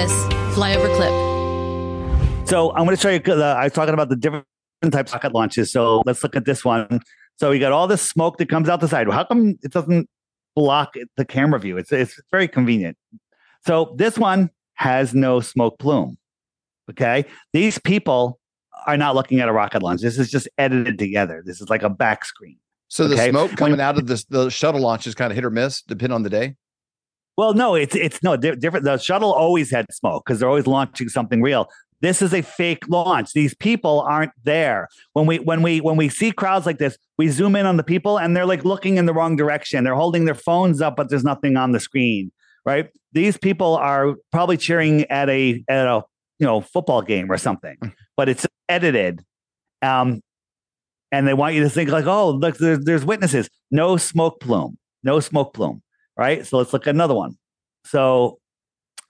this flyover clip. So I'm going to show you. Uh, I was talking about the different types of rocket launches. So let's look at this one. So we got all this smoke that comes out the side. How come it doesn't block the camera view? It's it's very convenient. So this one has no smoke plume. Okay, these people are not looking at a rocket launch. This is just edited together. This is like a back screen. So the smoke coming When- out of this the shuttle launch is kind of hit or miss, depending on the day. Well, no, it's it's no di- different. The shuttle always had smoke because they're always launching something real. This is a fake launch. These people aren't there. When we when we when we see crowds like this, we zoom in on the people and they're like looking in the wrong direction. They're holding their phones up, but there's nothing on the screen. Right? These people are probably cheering at a at a you know football game or something, but it's edited. Um, and they want you to think like, oh, look, there's, there's witnesses. No smoke plume. No smoke plume. Right. So let's look at another one. So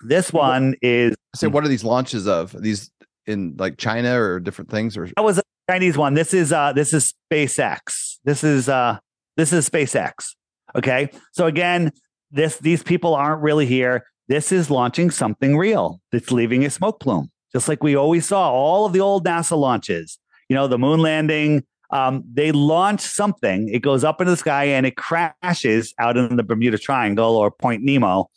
this one is So what are these launches of? Are these in like China or different things? Or that was a Chinese one. This is uh this is SpaceX. This is uh this is SpaceX. Okay. So again, this these people aren't really here. This is launching something real that's leaving a smoke plume, just like we always saw all of the old NASA launches. You know, the moon landing. Um, they launch something, it goes up into the sky and it crashes out in the Bermuda Triangle or Point Nemo.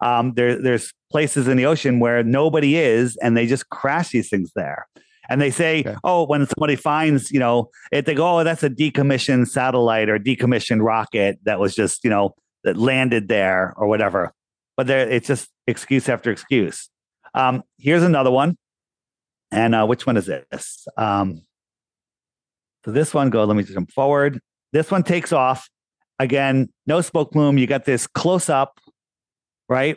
Um, there, there's places in the ocean where nobody is, and they just crash these things there. And they say, Okay. oh, when somebody finds, you know, it, they go, oh, that's a decommissioned satellite or decommissioned rocket that was just, you know, that landed there or whatever. But there, it's just excuse after excuse. Um, here's another one. And uh, which one is this? Um, so this one, go, let me jump forward. This one takes off. Again, no smoke plume. You got this close up, right?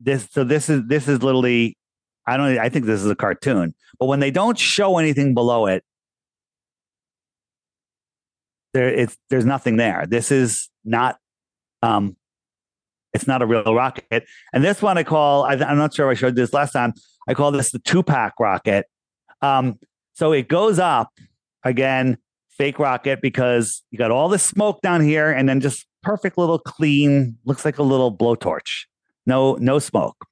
This, so this is, this is literally, I don't, I think this is a cartoon, but when they don't show anything below it, there, it's, there's nothing there. This is not, um, it's not a real rocket. And this one I call, I, I'm not sure I showed this last time. I call this the two pack rocket. Um, so it goes up again, fake rocket because you got all this smoke down here and then just perfect little clean, looks like a little blowtorch. No, no smoke.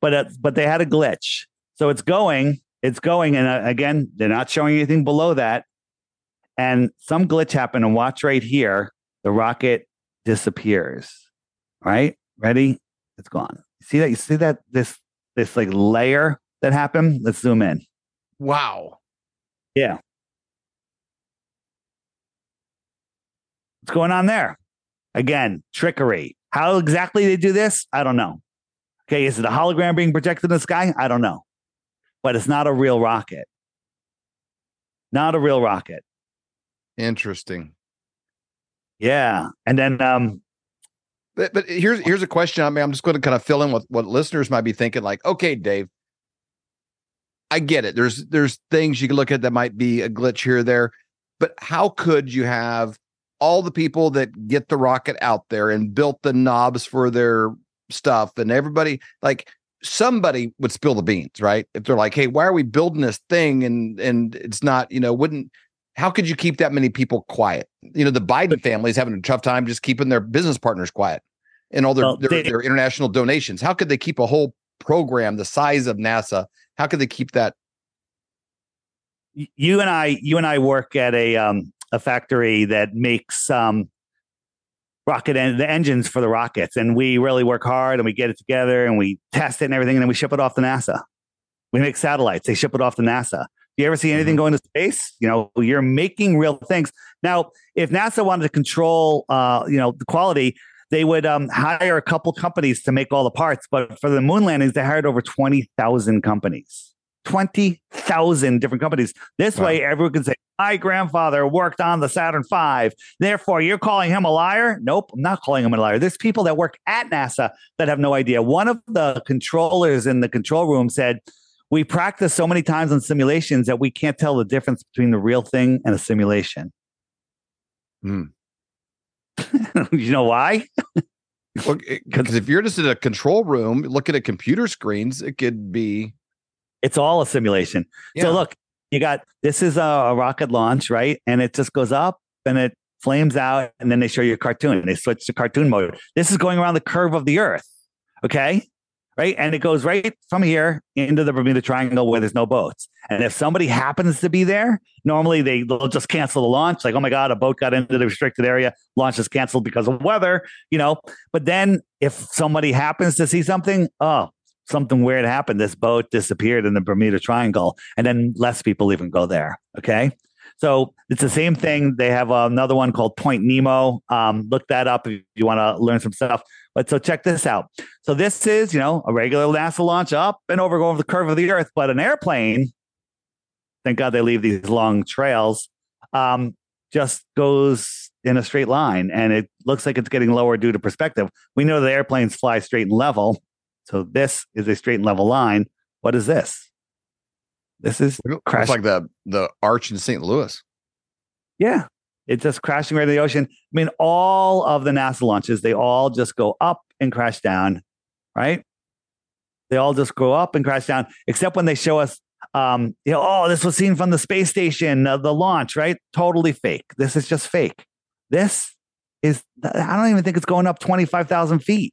But uh, but they had a glitch. So it's going, it's going, and uh, again, they're not showing anything below that. And some glitch happened, and watch right here, the rocket disappears. Right? Ready? It's gone. See that? You see that this this like layer that happened? Let's zoom in. wow, Yeah. What's going on there? Again, trickery. How exactly they do this? I don't know. Okay, is it a hologram being projected in the sky? I don't know. But it's not a real rocket. Not a real rocket. interesting. Yeah. And then um But, but here's here's a question. I mean, I'm just going to kind of fill in with what listeners might be thinking. Like, okay, Dave, I get it. There's there's things you can look at that might be a glitch here or there, but how could you have all the people that get the rocket out there and built the knobs for their stuff and everybody like somebody would spill the beans, right? If they're like, hey, why are we building this thing and and it's not, you know, wouldn't how could you keep that many people quiet? You know, the Biden family is having a tough time just keeping their business partners quiet and all their, Well, their, they- their international donations. How could they keep a whole program the size of NASA? How could they keep that? you and I you and I work at a um a factory that makes um rocket en- the engines for the rockets and we really work hard and we get it together and we test it and everything and then we ship it off to NASA. We make satellites, they ship it off to NASA. Do You ever see anything going to space? You know, you're making real things. Now, if NASA wanted to control uh, you know, the quality, they would um, hire a couple companies to make all the parts, but for the moon landings, they hired over 20,000 companies. 20,000 different companies. This Wow. way, everyone can say, My grandfather worked on the Saturn V. Therefore, you're calling him a liar? Nope, I'm not calling him a liar. There's people that work at NASA that have no idea. One of the controllers in the control room said, We practice so many times on simulations that we can't tell the difference between the real thing and a simulation. Hmm. you know why? Because if you're just in a control room looking at computer screens, it could be. It's all a simulation. Yeah. So look, you got this is a, a rocket launch, right? And it just goes up and it flames out, and then they show you a cartoon. They switch to cartoon mode. This is going around the curve of the Earth. Okay. right? And it goes right from here into the Bermuda Triangle where there's no boats. And if somebody happens to be there, normally they, they'll just cancel the launch. Like, oh my God, a boat got into the restricted area, launch is canceled because of weather, you know. But then if somebody happens to see something, oh, something weird happened. This boat disappeared in the Bermuda Triangle. And then less people even go there. Okay. So it's the same thing. They have another one called Point Nemo. Um, look that up if you want to learn some stuff. But so check this out. So this is, you know, a regular NASA launch up and over over the curve of the Earth, but an airplane. Thank God they leave these long trails. Um, just goes in a straight line, and it looks like it's getting lower due to perspective. We know the airplanes fly straight and level, so this is a straight and level line. What is this? This is crash. like the the arch in St. Louis. Yeah, it's just crashing right in the ocean. I mean, all of the NASA launches, they all just go up and crash down, right? They all just go up and crash down, except when they show us, um, you know, oh, this was seen from the space station, uh, the launch, right? Totally fake. This is just fake. This is, I don't even think it's going up 25,000 feet.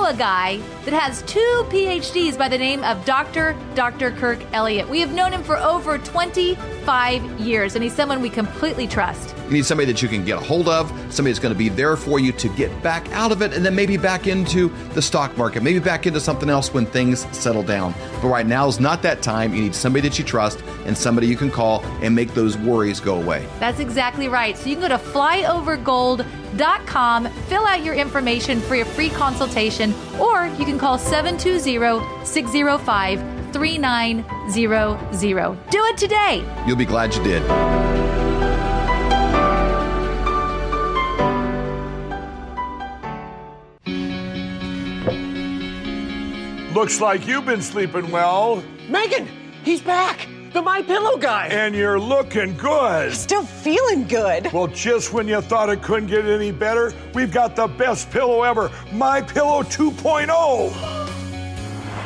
know a guy that has two PhDs by the name of Dr. Dr. Kirk Elliott. We have known him for over 25 years, and he's someone we completely trust. You need somebody that you can get a hold of, somebody that's going to be there for you to get back out of it, and then maybe back into the stock market, maybe back into something else when things settle down. But right now is not that time. You need somebody that you trust and somebody you can call and make those worries go away. That's exactly right. So you can go to flyovergold.com, fill out your information for your free consultation, or you can call 720 605 3900. Do it today. You'll be glad you did. Looks like you've been sleeping well. Megan, he's back. The My Pillow guy. And you're looking good. Still feeling good. Well, just when you thought it couldn't get any better, we've got the best pillow ever, My Pillow 2.0.